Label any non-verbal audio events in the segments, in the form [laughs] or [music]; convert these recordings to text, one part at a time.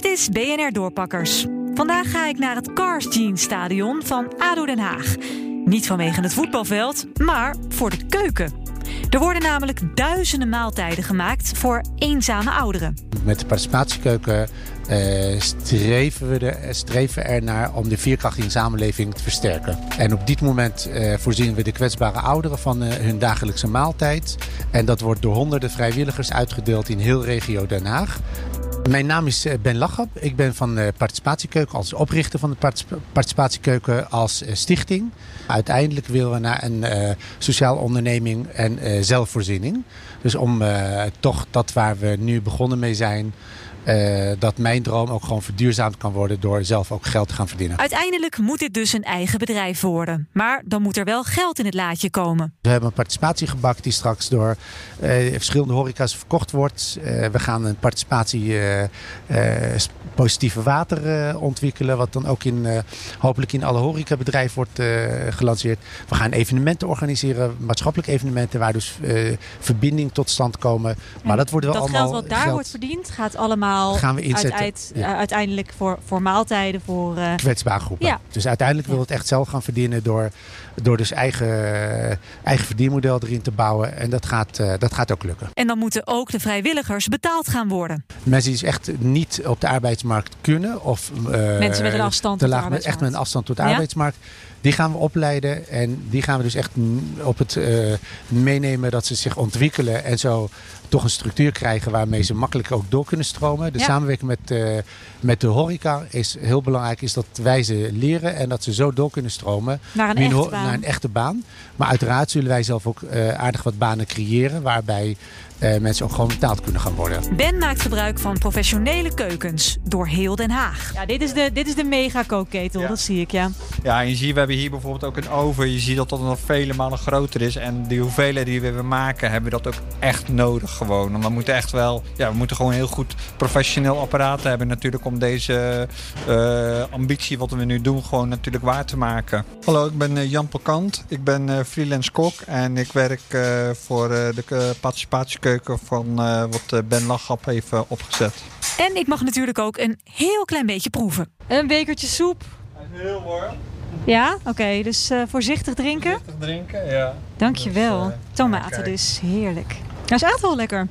Dit is BNR Doorpakkers. Vandaag ga ik naar het Cars Stadion van ADO Den Haag. Niet vanwege het voetbalveld, maar voor de keuken. Er worden namelijk duizenden maaltijden gemaakt voor eenzame ouderen. Met de participatiekeuken uh, streven we er, streven ernaar om de veerkracht in de samenleving te versterken. En op dit moment uh, voorzien we de kwetsbare ouderen van hun dagelijkse maaltijd. En dat wordt door honderden vrijwilligers uitgedeeld in heel regio Den Haag. Mijn naam is Ben Lachap. Ik ben van de Participatiekeuken als oprichter van de Participatiekeuken als stichting. Uiteindelijk willen we naar een uh, sociaal onderneming en zelfvoorziening. Dus om toch dat waar we nu begonnen mee zijn, uh, dat mijn droom ook gewoon verduurzaamd kan worden door zelf ook geld te gaan verdienen. Uiteindelijk moet dit dus een eigen bedrijf worden. Maar dan moet er wel geld in het laadje komen. We hebben een participatiegebak die straks door uh, verschillende horeca's verkocht wordt. Uh, we gaan een participatie positieve water ontwikkelen. Wat dan ook in, hopelijk in alle horecabedrijven wordt gelanceerd. We gaan evenementen organiseren, maatschappelijke evenementen waar dus verbinding tot stand komen. Maar dat wordt wel dat allemaal geld wat daar geld... wordt verdiend gaat allemaal gaan we inzetten. Ja. uh, uiteindelijk voor, voor maaltijden. Voor, uh... kwetsbare groepen. Ja. Dus uiteindelijk wil het echt zelf gaan verdienen door, door dus eigen, eigen verdienmodel erin te bouwen. En dat gaat, uh, dat gaat ook lukken. En dan moeten ook de vrijwilligers betaald gaan worden. Mensen die dus echt niet op de arbeidsmarkt kunnen. Of mensen met een afstand te laag, met, echt met een afstand tot de ja? arbeidsmarkt. Die gaan we opleiden en die gaan we dus echt op het uh, meenemen dat ze zich ontwikkelen en zo toch een structuur krijgen waarmee ze makkelijk ook door kunnen stromen. De ja. samenwerking met, uh, met de horeca is heel belangrijk, is dat wij ze leren en dat ze zo door kunnen stromen naar een, echte baan. Naar een echte baan. Maar uiteraard zullen wij zelf ook uh, aardig wat banen creëren waarbij mensen ook gewoon betaald kunnen gaan worden. Ben maakt gebruik van professionele keukens door heel Den Haag. Ja, dit is de, dit is de mega kookketel, ja. dat zie ik, ja. Ja, en je ziet, we hebben hier bijvoorbeeld ook een oven. Je ziet dat dat nog vele malen groter is. En die hoeveelheid die we maken, hebben we dat ook echt nodig gewoon. Want we moeten echt wel, ja, we moeten gewoon heel goed professioneel apparaten hebben natuurlijk om deze uh, ambitie wat we nu doen gewoon natuurlijk waar te maken. Hallo, ik ben uh, Jan Pelkant. Ik ben freelance kok en ik werk voor de van uh, wat Ben Lachap heeft uh, opgezet. En ik mag natuurlijk ook een heel klein beetje proeven. Een bekertje soep. Hij is heel warm. Ja, oké. Okay, dus uh, voorzichtig drinken. Voorzichtig drinken, ja. Dankjewel. Dus, Tomaten dus, heerlijk. Hij is echt wel lekker.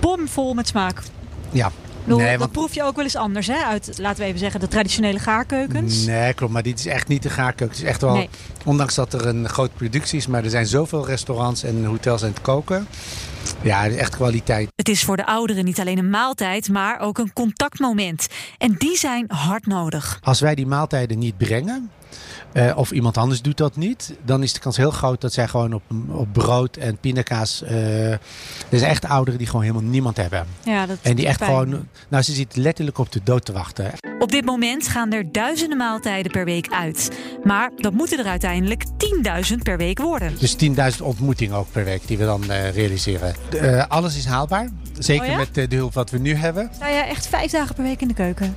Bomvol met smaak. Ja, Bedoel, nee, dat proef je ook wel eens anders, hè? Uit, laten we even zeggen, de traditionele gaarkeukens. Nee, klopt. Maar dit is echt niet de gaarkeuken. Het is echt wel, nee. ondanks dat er een grote productie is, maar er zijn zoveel restaurants en hotels aan het koken. Ja, het is echt kwaliteit. Het is voor de ouderen niet alleen een maaltijd, maar ook een contactmoment. En die zijn hard nodig. Als wij die maaltijden niet brengen, uh, of iemand anders doet dat niet, dan is de kans heel groot dat zij gewoon op, op brood en pindakaas. Uh, er zijn echt ouderen die gewoon helemaal niemand hebben. Ja, dat en die echt pijn. gewoon. Nou, ze zit letterlijk op de dood te wachten. Op dit moment gaan er duizenden maaltijden per week uit. Maar dat moeten er uiteindelijk 10.000 per week worden. Dus 10.000 ontmoetingen ook per week die we dan uh, realiseren. alles is haalbaar. Zeker oh ja? met de hulp wat we nu hebben. Sta jij echt vijf dagen per week in de keuken?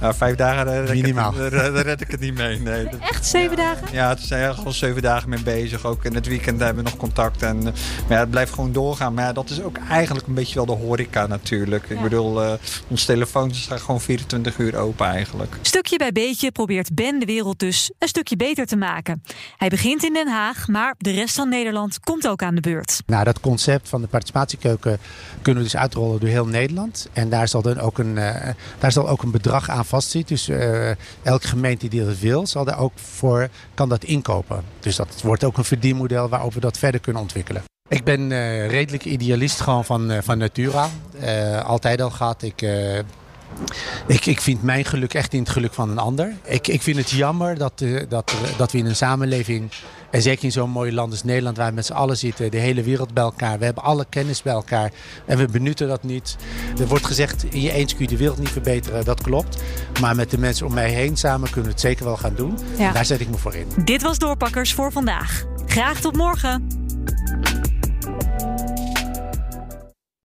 Ja, vijf dagen red Minimaal. Ik het, red ik het niet mee. Nee. [laughs] Echt zeven ja. dagen? Ja, het zijn al zeven dagen mee bezig. Ook in het weekend hebben we nog contact. En, maar ja, het blijft gewoon doorgaan. Maar ja, dat is ook eigenlijk een beetje wel de horeca natuurlijk. Ik bedoel, uh, ons telefoontjes staan gewoon 24 uur open eigenlijk. Stukje bij beetje probeert Ben de wereld dus een stukje beter te maken. Hij begint in Den Haag, maar de rest van Nederland komt ook aan de beurt. Nou, dat concept van de participatiekeuken kunnen we dus uitrollen door heel Nederland. En daar zal dan ook een, uh, daar zal ook een bedrag aan vastzitten. Dus uh, elke gemeente die dat wil, zal daar ook voor kan dat inkopen. Dus dat wordt ook een verdienmodel waarop we dat verder kunnen ontwikkelen. Ik ben uh, redelijk idealist gewoon van, uh, van Natura. Uh, altijd al gehad. Ik, ik, ik vind mijn geluk echt in het geluk van een ander. Ik, ik vind het jammer dat, dat, dat we in een samenleving, en zeker in zo'n mooi land als Nederland, waar we met z'n allen zitten, de hele wereld bij elkaar. We hebben alle kennis bij elkaar en we benutten dat niet. Er wordt gezegd, in je eens kun je de wereld niet verbeteren. Dat klopt. Maar met de mensen om mij heen samen kunnen we het zeker wel gaan doen. Ja. Daar zet ik me voor in. Dit was Doorpakkers voor vandaag. Graag tot morgen.